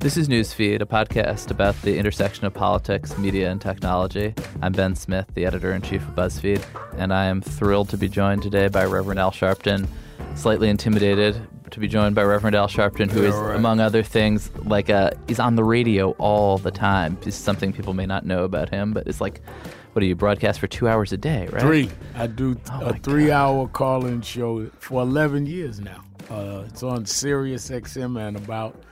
This is Newsfeed, a podcast about the intersection of politics, media, and technology. I'm Ben Smith, the editor in chief of BuzzFeed, and I am thrilled to be joined today by Reverend Al Sharpton. Slightly intimidated to be joined by Reverend Al Sharpton, who is, right. among other things, like a he's on the radio all the time. This is something people may not know about him, but it's like, what do you broadcast for two hours a day, right? Three. I do Oh a my three-hour call-in show for 11 years now. Uh, it's on Sirius XM and about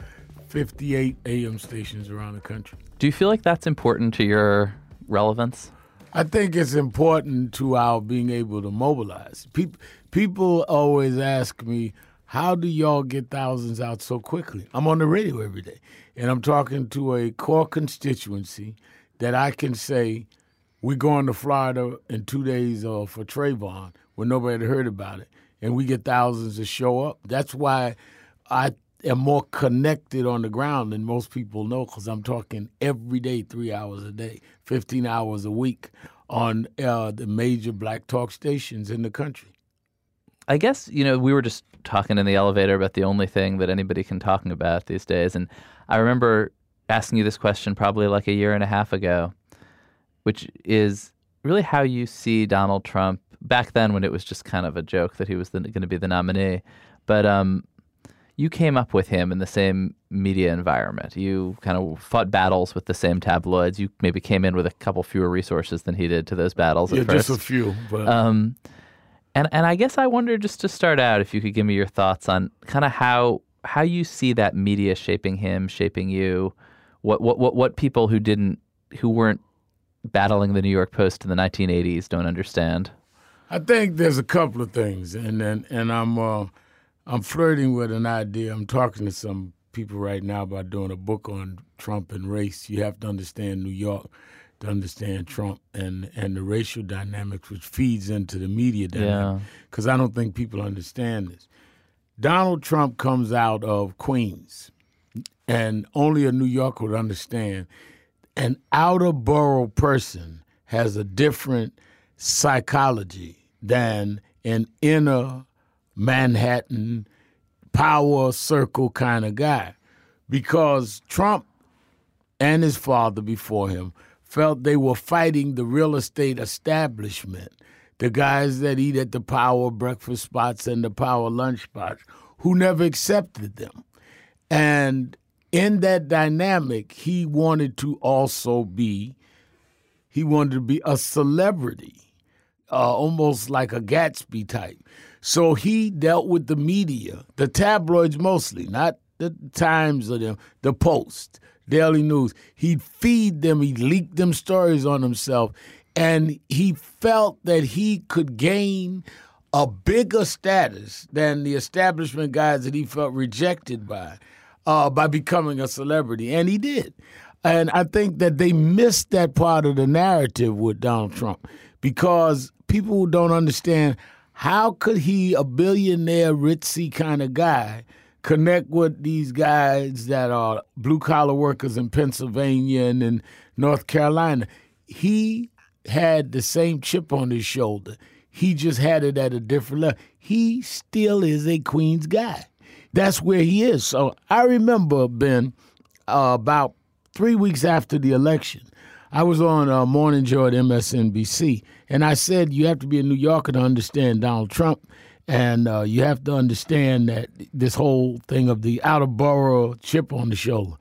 58 AM stations around the country. Do you feel like that's important to your relevance? I think it's important to our being able to mobilize. People, people always ask me, how do y'all get thousands out so quickly? I'm on the radio every day, and I'm talking to a core constituency that I can say, we're going to Florida in two days uh, for Trayvon where nobody had heard about it, and we get thousands to show up. That's why I am more connected on the ground than most people know because I'm talking every day, three hours a day, 15 hours a week on uh, the major black talk stations in the country. I guess you know we were just talking in the elevator about the only thing that anybody can talk about these days, and I remember asking you this question probably like a year and a half ago, which is really how you see Donald Trump back then when it was just kind of a joke that he was going to be the nominee, but um, you came up with him in the same media environment. You kind of fought battles with the same tabloids. You maybe came in with a couple fewer resources than he did to those battles Yeah, at first. just a few, but Um, and and I guess I wonder just to start out if you could give me your thoughts on kind of how how you see that media shaping him, shaping you. What what what what people who didn't who weren't battling the New York Post in the 1980s don't understand. I think there's a couple of things, and and, and I'm uh, I'm flirting with an idea. I'm talking to some people right now about doing a book on Trump and race. You have to understand New York to understand Trump and and the racial dynamics, which feeds into the media dynamic. Because I don't think people understand this. Donald Trump comes out of Queens, and only a New Yorker would understand. An outer borough person has a different psychology than an inner Manhattan power circle kind of guy. Because Trump and his father before him felt they were fighting the real estate establishment, the guys that eat at the power breakfast spots and the power lunch spots, who never accepted them. And in that dynamic, he wanted to also be, he wanted to be a celebrity, uh, almost like a Gatsby type. So he dealt with the media, the tabloids mostly, not the Times or the, the Post, Daily News. He'd feed them, he'd leak them stories on himself, and he felt that he could gain a bigger status than the establishment guys that he felt rejected by uh, by becoming a celebrity, and he did. And I think that they missed that part of the narrative with Donald Trump because people don't understand how could he, a billionaire, ritzy kind of guy, connect with these guys that are blue collar workers in Pennsylvania and in North Carolina. He had the same chip on his shoulder. He just had it at a different level. He still is a Queens guy. That's where he is. So I remember, Ben, uh, about three weeks after the election, I was on uh, Morning Joe at MSNBC, and I said you have to be a New Yorker to understand Donald Trump, and uh, you have to understand that this whole thing of the outer borough chip on the shoulder.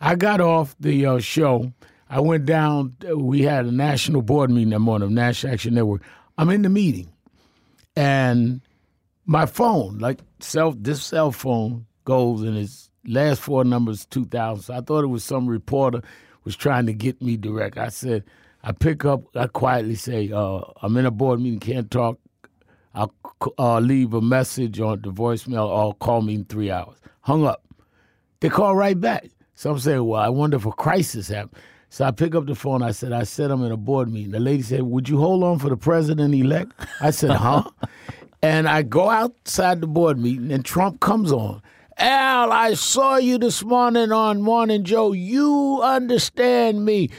I got off the uh, show. I went down. We had a national board meeting that morning, of National Action Network. I'm in the meeting, and my phone, like cell, this cell phone goes and its last four numbers two thousand. So I thought it was some reporter was trying to get me direct. I said, I pick up, I quietly say, uh, I'm in a board meeting, can't talk. I'll uh, leave a message on the voicemail or call me in three hours. Hung up. They call right back. So I'm saying, well, I wonder if a crisis happened. So I pick up the phone. I said, I said I'm in a board meeting. The lady said, Would you hold on for the president elect? I said, Huh? and I go outside the board meeting, and Trump comes on. Al, I saw you this morning on Morning Joe. You understand me.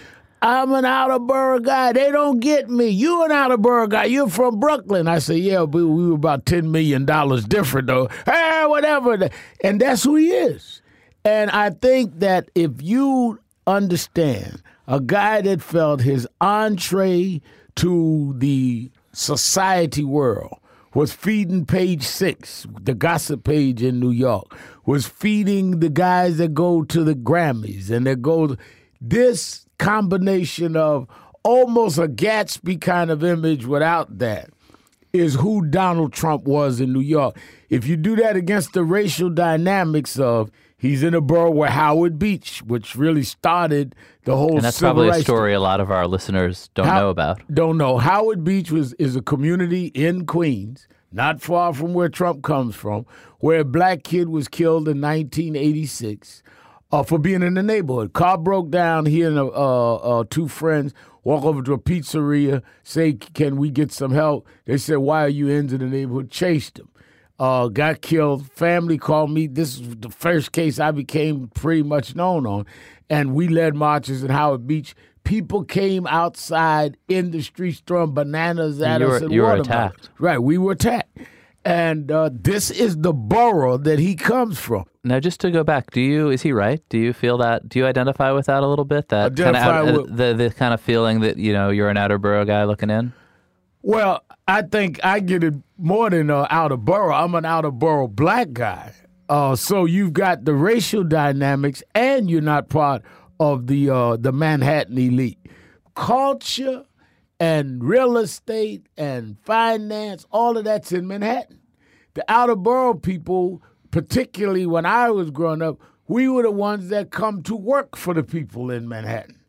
I'm an outer borough guy. They don't get me. You an outer borough guy. You're from Brooklyn. I said, yeah, we were about $10 million different, though. Hey, whatever. And that's who he is. And I think that if you understand a guy that felt his entree to the society world was feeding page six, the gossip page in New York, was feeding the guys that go to the Grammys and that go this combination of almost a Gatsby kind of image without that is who Donald Trump was in New York. If you do that against the racial dynamics of he's in a borough where Howard Beach, which really started the whole And that's civil probably a story a lot of our listeners don't How- know about. Don't know. Howard Beach was is a community in Queens, not far from where Trump comes from, where a black kid was killed in 1986 uh, for being in the neighborhood. Car broke down. He and uh, uh, two friends walk over to a pizzeria, say, "Can we get some help?" They said, "Why are you into the neighborhood?" Chased him. Uh, got killed. Family called me. This is the first case I became pretty much known on, and we led marches in Howard Beach. People came outside in the streets throwing bananas at You were- us and you were attacked. Right, we were attacked, and uh, this is the borough that he comes from. Now, just to go back, do you is he right? Do you feel that? Do you identify with that a little bit? That kind of out, uh, with- the the kind of feeling that you know you're an outer borough guy looking in. Well, I think I get it more than uh, out of borough. I'm an out of borough black guy. Uh, so you've got the racial dynamics, and you're not part of the uh, the Manhattan elite. Culture and real estate and finance, all of that's in Manhattan. The outer borough people, particularly when I was growing up, we were the ones that come to work for the people in Manhattan.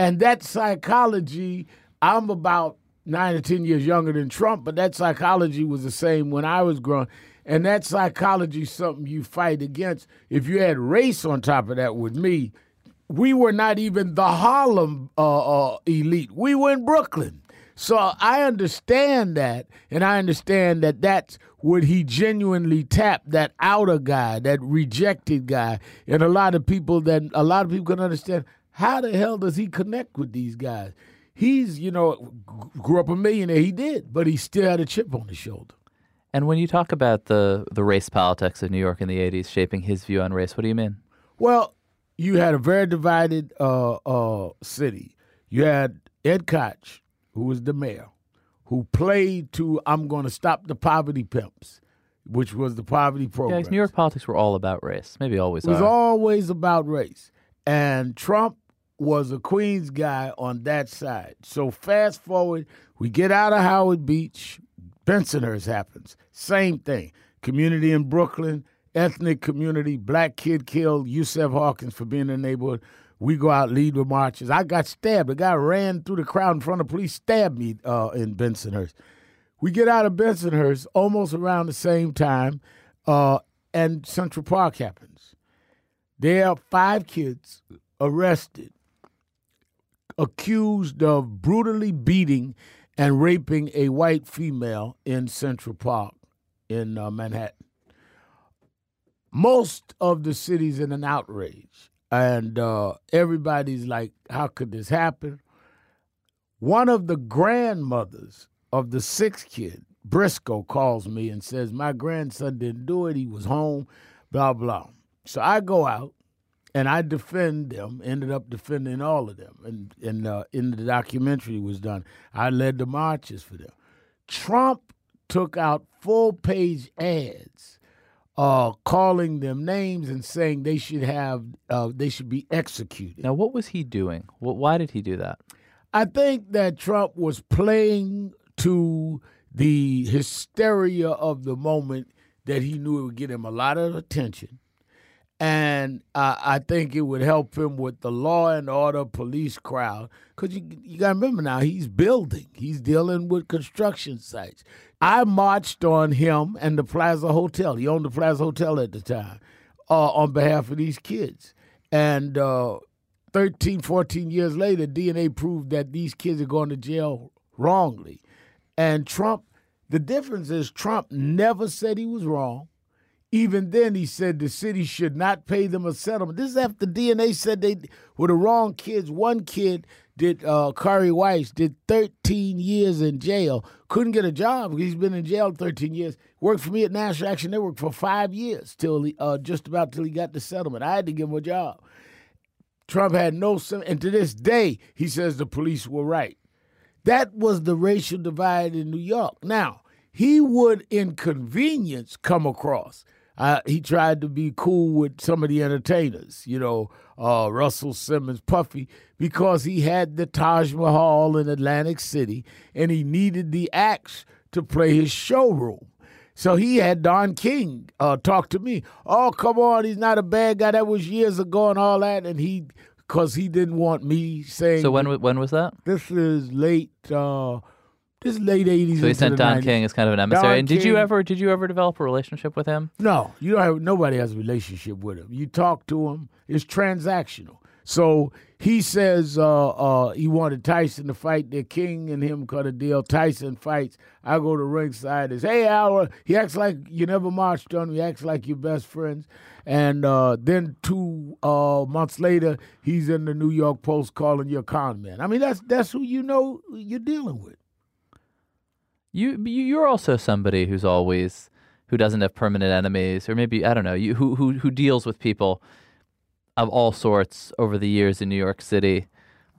And that psychology, I'm about nine or 10 years younger than Trump, but that psychology was the same when I was growing. And that psychology is something you fight against. If you had race on top of that with me, we were not even the Harlem uh, uh, elite. We were in Brooklyn. So I understand that, and I understand that that's what he genuinely tapped that outer guy, that rejected guy, and a lot of people that a lot of people can understand. How the hell does he connect with these guys? He's, you know, grew up a millionaire. He did, but he still had a chip on his shoulder. And when you talk about the the race politics of New York in the '80s shaping his view on race, what do you mean? Well, you had a very divided uh, uh, city. You had Ed Koch, who was the mayor, who played to "I'm going to stop the poverty pimps," which was the poverty Yeah, program. 'cause New York politics were all about race. Maybe always It was are. always about race. And Trump was a Queens guy on that side. So fast forward, we get out of Howard Beach, Bensonhurst happens. Same thing. Community in Brooklyn, ethnic community, black kid killed, Yusef Hawkins for being in the neighborhood. We go out, lead the marches. I got stabbed. A guy ran through the crowd in front of police, stabbed me uh, in Bensonhurst. We get out of Bensonhurst almost around the same time, uh, and Central Park happens. There are five kids arrested, accused of brutally beating and raping a white female in Central Park in uh, Manhattan. Most of the city's in an outrage, and uh, everybody's like, How could this happen? One of the grandmothers of the sixth kid, Briscoe, calls me and says, My grandson didn't do it. He was home, blah, blah. So I go out and I defend them, ended up defending all of them. And, and uh, in the documentary was done, I led the marches for them. Trump took out full page ads uh, calling them names and saying they should have uh, they should be executed. Now, what was he doing? Wh- Why did he do that? I think that Trump was playing to the hysteria of the moment that he knew it would get him a lot of attention. And uh, I think it would help him with the law and order police crowd. Because you, you got to remember now, he's building, he's dealing with construction sites. I marched on him and the Plaza Hotel. He owned the Plaza Hotel at the time uh, on behalf of these kids. And uh, 13, 14 years later, DNA proved that these kids are going to jail wrongly. And Trump, the difference is Trump never said he was wrong. Even then, he said the city should not pay them a settlement. This is after DNA said they were the wrong kids. One kid did uh, Korey Wise did 13 years in jail. Couldn't get a job he's been in jail 13 years. Worked for me at National Action Network for five years till he, uh, just about till he got the settlement. I had to give him a job. Trump had no, and to this day, he says the police were right. That was the racial divide in New York. Now, he would inconvenience come across. Uh, he tried to be cool with some of the entertainers, you know, uh, Russell Simmons, Puffy, because he had the Taj Mahal in Atlantic City and he needed the acts to play his showroom. So he had Don King uh, talk to me. Oh, come on, he's not a bad guy. That was years ago and all that. And he, because he didn't want me saying. So when when was that? This is late. Uh, this late eighties. So he sent Don 90s. King as kind of an emissary. Don and did you ever did you ever develop a relationship with him? No, you don't have nobody has a relationship with him. You talk to him, it's transactional. So he says uh, uh, he wanted Tyson to fight. The King and him cut a deal. Tyson fights. I go to ringside. Is hey Al. He acts like you never marched on. him. He acts like your best friends. And uh, then two uh, months later, he's in the New York Post calling you a con man. I mean, that's that's who you know you're dealing with. You you- you're also somebody who's always who doesn't have permanent enemies, or maybe I don't know, you who who who deals with people of all sorts over the years in New York City.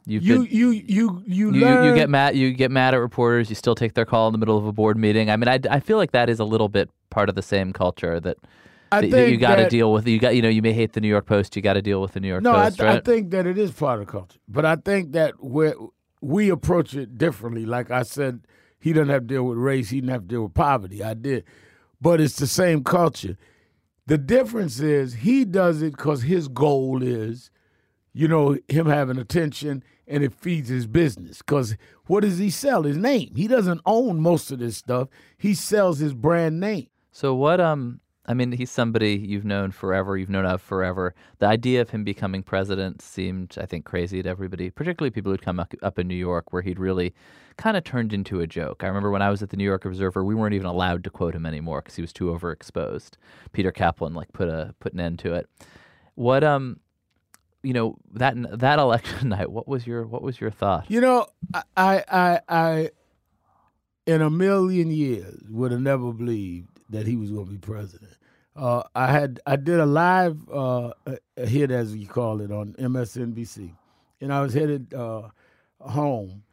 You've You been, you you you you, learn. you get mad you get mad at reporters. You still take their call in the middle of a board meeting. I mean, I, I feel like that is a little bit part of the same culture that I that, that you got to deal with. You got you know you may hate the New York Post. You got to deal with the New York No, I, Post, th- I right? think that it is part of culture, but I think that where we approach it differently. Like I said, he doesn't have to deal with race. He didn't have to deal with poverty. I did, but it's the same culture. The difference is he does it because his goal is, you know, him having attention and it feeds his business. Because what does he sell? His name. He doesn't own most of this stuff. He sells his brand name. So what? Um, I mean, he's somebody you've known forever. You've known of forever. The idea of him becoming president seemed, I think, crazy to everybody, particularly people who'd come up, up in New York, where he'd really kind of turned into a joke. I remember when I was at the New York Observer, we weren't even allowed to quote him anymore because he was too overexposed. Peter Kaplan like put a put an end to it. What um, you know that that election night. What was your what was your thought? You know, I, I, I, I, in a million years, would have never believed that he was going to be president. Uh, I had, I did a live uh, a- hit, as you call it, on MSNBC, and I was headed uh, home,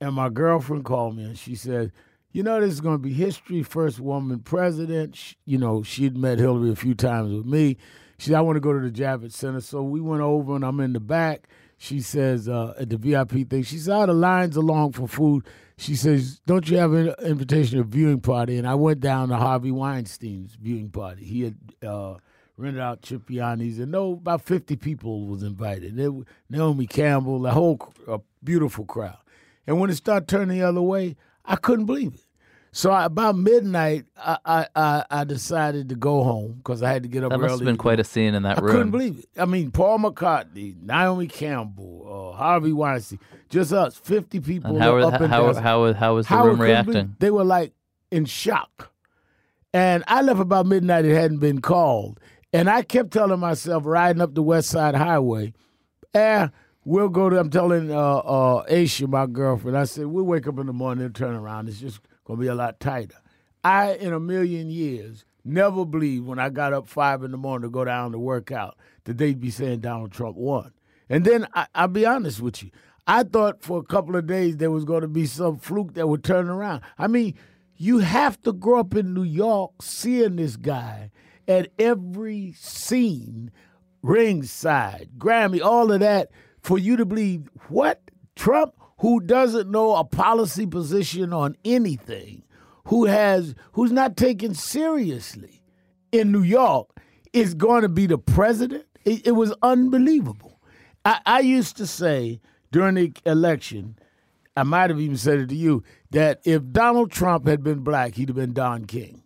and my girlfriend called me and she said, "You know, this is going to be history, first woman president." Sh you know, she'd met Hillary a few times with me. She said, "I want to go to the Javits Center," so we went over, and I'm in the back. She says uh, at the VIP thing, she saw the lines along for food. She says, "Don't you have an invitation to a viewing party?" And I went down to Harvey Weinstein's viewing party. He had uh, rented out Cipriani's, and no, about fifty people was invited. Were Naomi Campbell, the whole a beautiful crowd. And when it started turning the other way, I couldn't believe it. So I, about midnight, I, I, I, I decided to go home because I had to get up That must early. have been quite a scene in that I room. couldn't believe it. I mean, Paul McCartney, Naomi Campbell, uh, Harvey Weinstein, just us, 50 people And how were, up how, down. how, how was the Howard room believe- reacting? They were like in shock. And I left about midnight, it hadn't been called. And I kept telling myself, riding up the West Side Highway, eh, we'll go to, I'm telling uh, uh, Aisha, my girlfriend, I said, we'll wake up in the morning and turn around. It's just to be a lot tighter. I, in a million years, never believed when I got up five in the morning to go down to work out that they'd be saying Donald Trump won. And then I, I'll be honest with you. I thought for a couple of days there was going to be some fluke that would turn around. I mean, you have to grow up in New York seeing this guy at every scene, ringside, Grammy, all of that, for you to believe what? Trump, who doesn't know a policy position on anything, who has who's not taken seriously in New York, is going to be the president. It, it was unbelievable. I, I used to say during the election, I might have even said it to you, that if Donald Trump had been black, he'd have been Don King.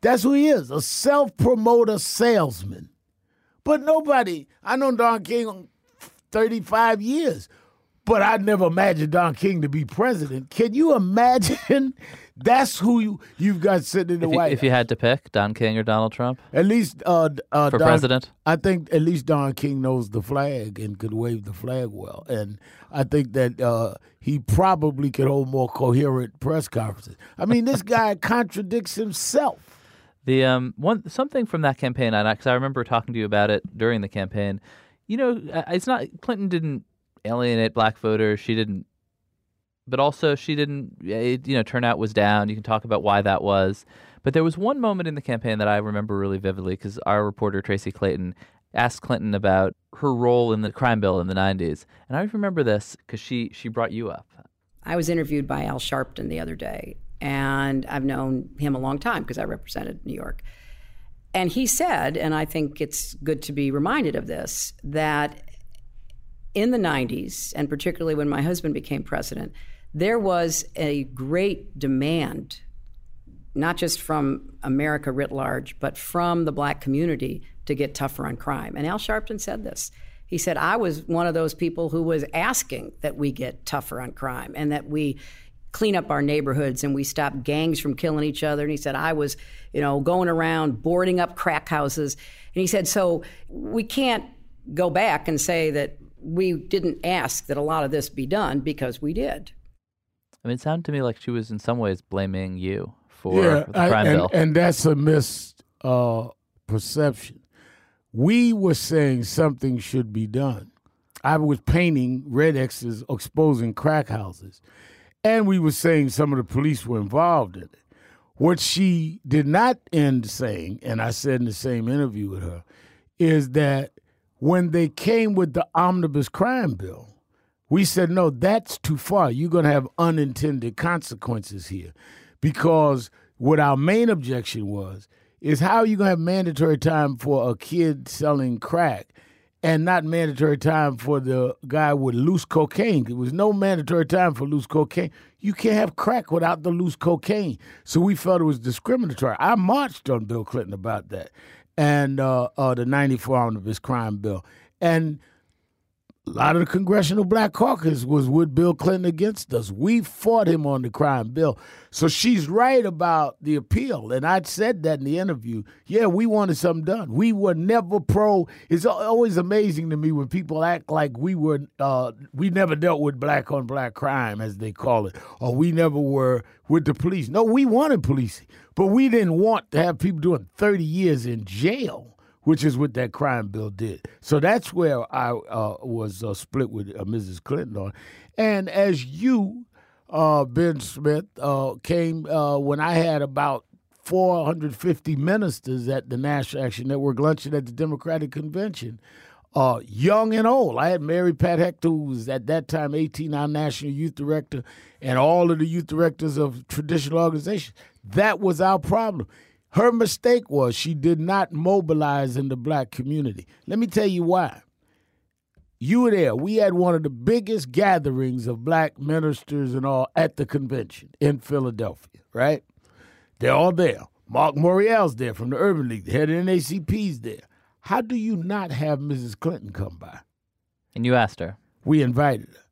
That's who he is, a self promoter salesman. But nobody, I know Don King 35 years, but I never imagined Don King to be president. Can you imagine? That's who you, you've got sitting in the If you, White if you had to pick Don King or Donald Trump At least uh, uh, for Don- president, I think at least Don King knows the flag and could wave the flag well, and I think that uh, he probably could hold more coherent press conferences. I mean, this guy contradicts himself. the um one something from that campaign, and because I remember talking to you about it during the campaign. You know, it's not Clinton didn't alienate black voters. She didn't, but also she didn't. It, you know, turnout was down. You can talk about why that was. But there was one moment in the campaign that I remember really vividly because our reporter Tracy Clayton asked Clinton about her role in the crime bill in the '90s, and I remember this because she she brought you up. I was interviewed by Al Sharpton the other day, and I've known him a long time because I represented New York. And he said, and I think it's good to be reminded of this, that in the 90s, and particularly when my husband became president, there was a great demand, not just from America writ large, but from the black community to get tougher on crime. And Al Sharpton said this. He said, I was one of those people who was asking that we get tougher on crime and that we clean up our neighborhoods and we stop gangs from killing each other. And he said, I was, you know, going around boarding up crack houses. And he said, so we can't go back and say that we didn't ask that a lot of this be done because we did. I mean, it sounded to me like she was in some ways blaming you for yeah, the I- crime and, bill. and that's a mis uh, perception. We were saying something should be done. I was painting red X's exposing crack houses, and we were saying some of the police were involved in it. What she did not end saying, and I said in the same interview with her, is that when they came with the omnibus crime bill, we said, no, that's too far. You're going to have unintended consequences here. Because what our main objection was is how are you going to have mandatory time for a kid selling crack and not mandatory time for the guy with loose cocaine? There was no mandatory time for loose cocaine. You can't have crack without the loose cocaine. So we felt it was discriminatory. I marched on Bill Clinton about that and uh, uh, the 94 omnibus crime bill. And a lot of the Congressional Black Caucus was with Bill Clinton against us. We fought him on the crime bill. So she's right about the appeal. And I said that in the interview. Yeah, we wanted something done. We were never pro. It's always amazing to me when people act like we were, uh, we never dealt with black on black crime, as they call it, or we never were with the police. No, we wanted policing, but we didn't want to have people doing 30 years in jail which is what that crime bill did. So that's where I uh, was uh, split with uh, Mrs. Clinton on. And as you, uh, Ben Smith, uh, came uh, when I had about 450 ministers at the National Action Network luncheon at the Democratic Convention. Young and old. I had Mary Pat Hector, who was at that time 18, our national youth director, and all of the youth directors of traditional organizations. That was our problem. Her mistake was she did not mobilize in the black community. Let me tell you why. You were there. We had one of the biggest gatherings of black ministers and all at the convention in Philadelphia, right? They're all there. Mark Morial's there from the Urban League. The head of NACP's there. How do you not have Mrs. Clinton come by? and you asked her. We invited her.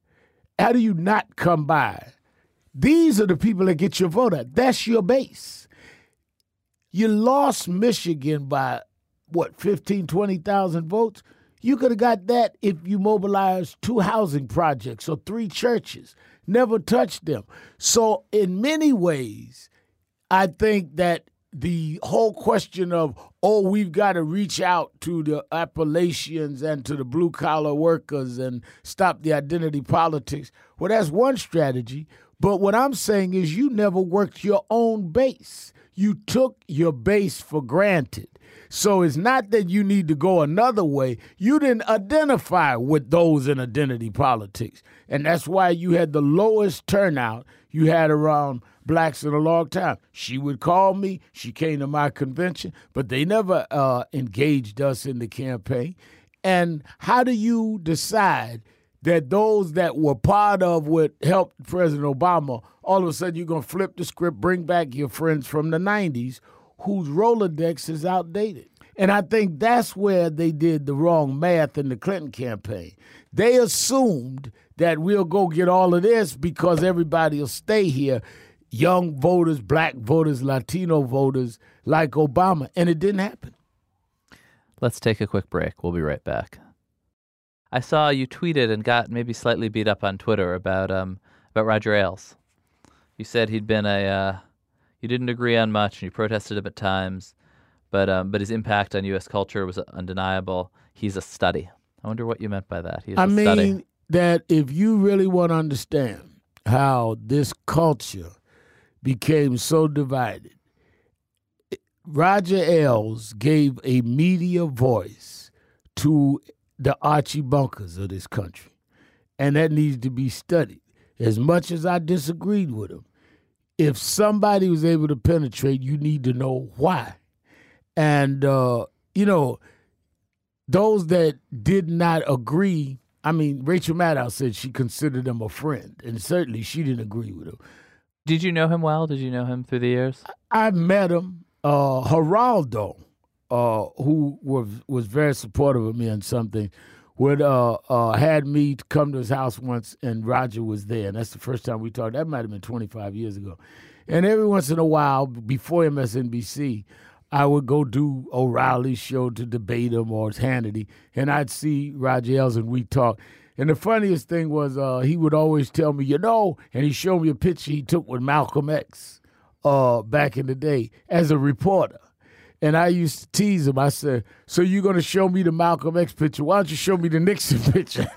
How do you not come by? These are the people that get your vote out. That's your base. You lost Michigan by what, 15, 20,000 votes? You could have got that if you mobilized two housing projects or three churches. Never touched them. So, in many ways, I think that the whole question of, oh, we've got to reach out to the Appalachians and to the blue collar workers and stop the identity politics, well, that's one strategy. But what I'm saying is, you never worked your own base. You took your base for granted. So it's not that you need to go another way. You didn't identify with those in identity politics. And that's why you had the lowest turnout you had around blacks in a long time. She would call me, she came to my convention, but they never uh, engaged us in the campaign. And how do you decide that those that were part of what helped President Obama, all of a sudden you're going to flip the script, bring back your friends from the 90s whose Rolodex is outdated? And I think that's where they did the wrong math in the Clinton campaign. They assumed that we'll go get all of this because everybody will stay here young voters, black voters, Latino voters like Obama. And it didn't happen. Let's take a quick break. We'll be right back. I saw you tweeted and got maybe slightly beat up on Twitter about um about Roger Ailes. You said he'd been a uh, you didn't agree on much and you protested him at times, but um, but his impact on U.S. culture was undeniable. He's a study. I wonder what you meant by that. He's I a mean study. that if you really want to understand how this culture became so divided, Roger Ailes gave a media voice to the Archie Bunkers of this country. And that needs to be studied. As much as I disagreed with him, if somebody was able to penetrate, you need to know why. And, uh, you know, those that did not agree, I mean, Rachel Maddow said she considered him a friend, and certainly she didn't agree with him. Did you know him well? Did you know him through the years? I met him, uh, Geraldo, uh, who was was very supportive of me on something, would uh, uh, had me come to his house once, and Roger was there, and that's the first time we talked. That might have been 25 years ago, and every once in a while, before MSNBC, I would go do O'Reilly's show to debate him or Hannity, and I'd see Roger Ailes and we talk. And the funniest thing was uh, he would always tell me, you know, and he showed me a picture he took with Malcolm X uh, back in the day as a reporter. And I used to tease him. I said, So you're going to show me the Malcolm X picture? Why don't you show me the Nixon picture?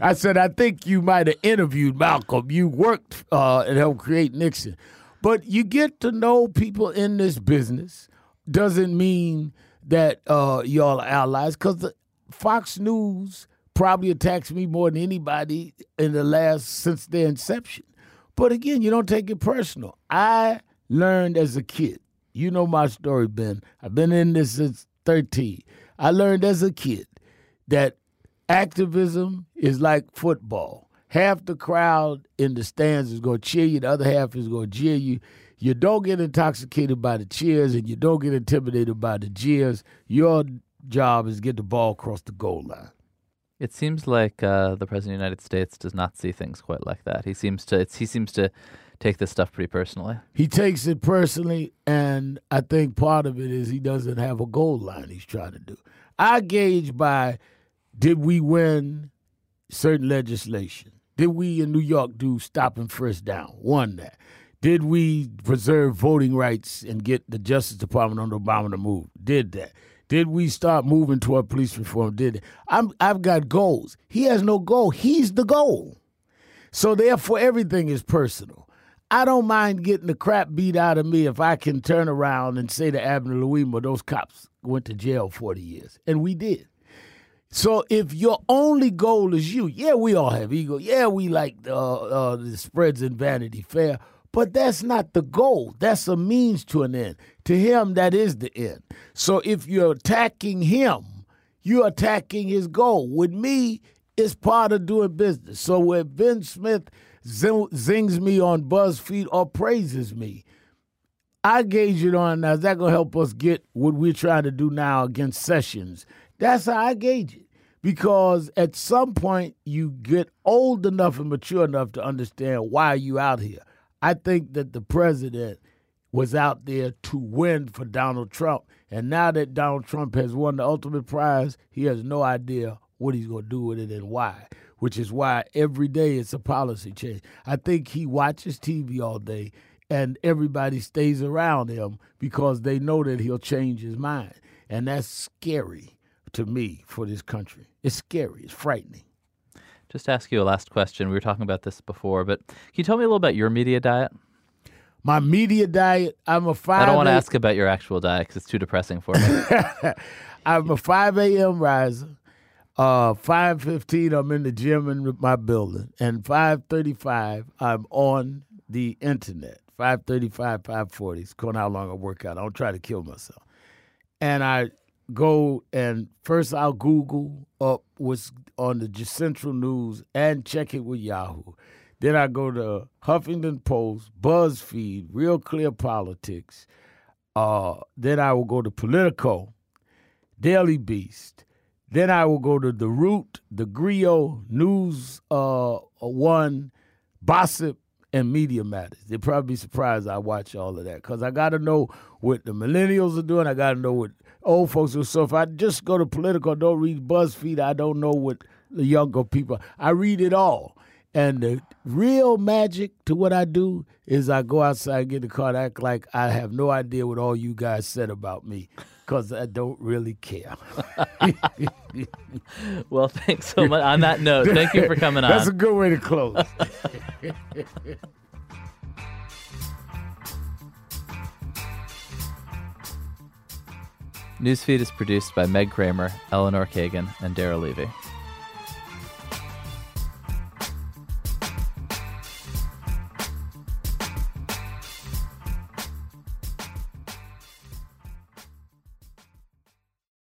I said, I think you might have interviewed Malcolm. You worked uh, and helped create Nixon. But you get to know people in this business doesn't mean that uh, y'all are allies because Fox News probably attacks me more than anybody in the last since their inception. But again, you don't take it personal. I learned as a kid. You know my story, Ben. I've been in this since 13. I learned as a kid that activism is like football. Half the crowd in the stands is going to cheer you, the other half is going to jeer you. You don't get intoxicated by the cheers and you don't get intimidated by the jeers. Your job is get the ball across the goal line. It seems like uh, the president of the United States does not see things quite like that. He seems to he seems to take this stuff pretty personally. He takes it personally, and I think part of it is he doesn't have a goal line he's trying to do. I gauge by did we win certain legislation? Did we in New York do stop and frisk down? Won that. Did we preserve voting rights and get the Justice Department under Obama to move? Did that. Did we start moving toward police reform? Did it? I'm, I've got goals. He has no goal. He's the goal. So therefore, everything is personal. I don't mind getting the crap beat out of me if I can turn around and say to Abner Louima, those cops went to jail 40 years. And we did. So if your only goal is you, yeah, we all have ego. Yeah, we like uh, uh, the spreads in Vanity Fair. But that's not the goal. That's a means to an end. To him, that is the end. So if you're attacking him, you're attacking his goal. With me, it's part of doing business. So when Ben Smith zings me on BuzzFeed or praises me, I gauge it on now, is that going to help us get what we're trying to do now against Sessions? That's how I gauge it. Because at some point, you get old enough and mature enough to understand why you out here. I think that the president was out there to win for Donald Trump. And now that Donald Trump has won the ultimate prize, he has no idea what he's going to do with it and why, which is why every day it's a policy change. I think he watches TV all day and everybody stays around him because they know that he'll change his mind. And that's scary to me for this country. It's scary, it's frightening. Just ask you a last question. We were talking about this before, but can you tell me a little about your media diet? My media diet, I'm a 5 I don't want to ask about your actual diet because it's too depressing for me. I'm a 5 a.m. riser. Uh, 5.15, I'm in the gym in my building. And 5.35, I'm on the internet. 5.35, 5.40. It's going how long I work out. I don't try to kill myself. And I go and first I'll Google up what's on the Central News and check it with Yahoo. Then I go to Huffington Post, BuzzFeed, Real Clear Politics. Uh, then I will go to Politico. Daily Beast. Then I will go to The Root, The Grio, News uh, One, Bossip, and Media Matters. They'll probably be surprised I watch all of that because I got to know what the millennials are doing. I got to know what old folks are. So if I just go to Politico, don't read BuzzFeed, I don't know what the younger people. I read it all. And the real magic to what I do is I go outside, get the car, act like I have no idea what all you guys said about me because I don't really care. well, thanks so much. On that note, thank you for coming on. That's a good way to close. Newsfeed is produced by Meg Kramer, Eleanor Kagan, and Daryl Levy.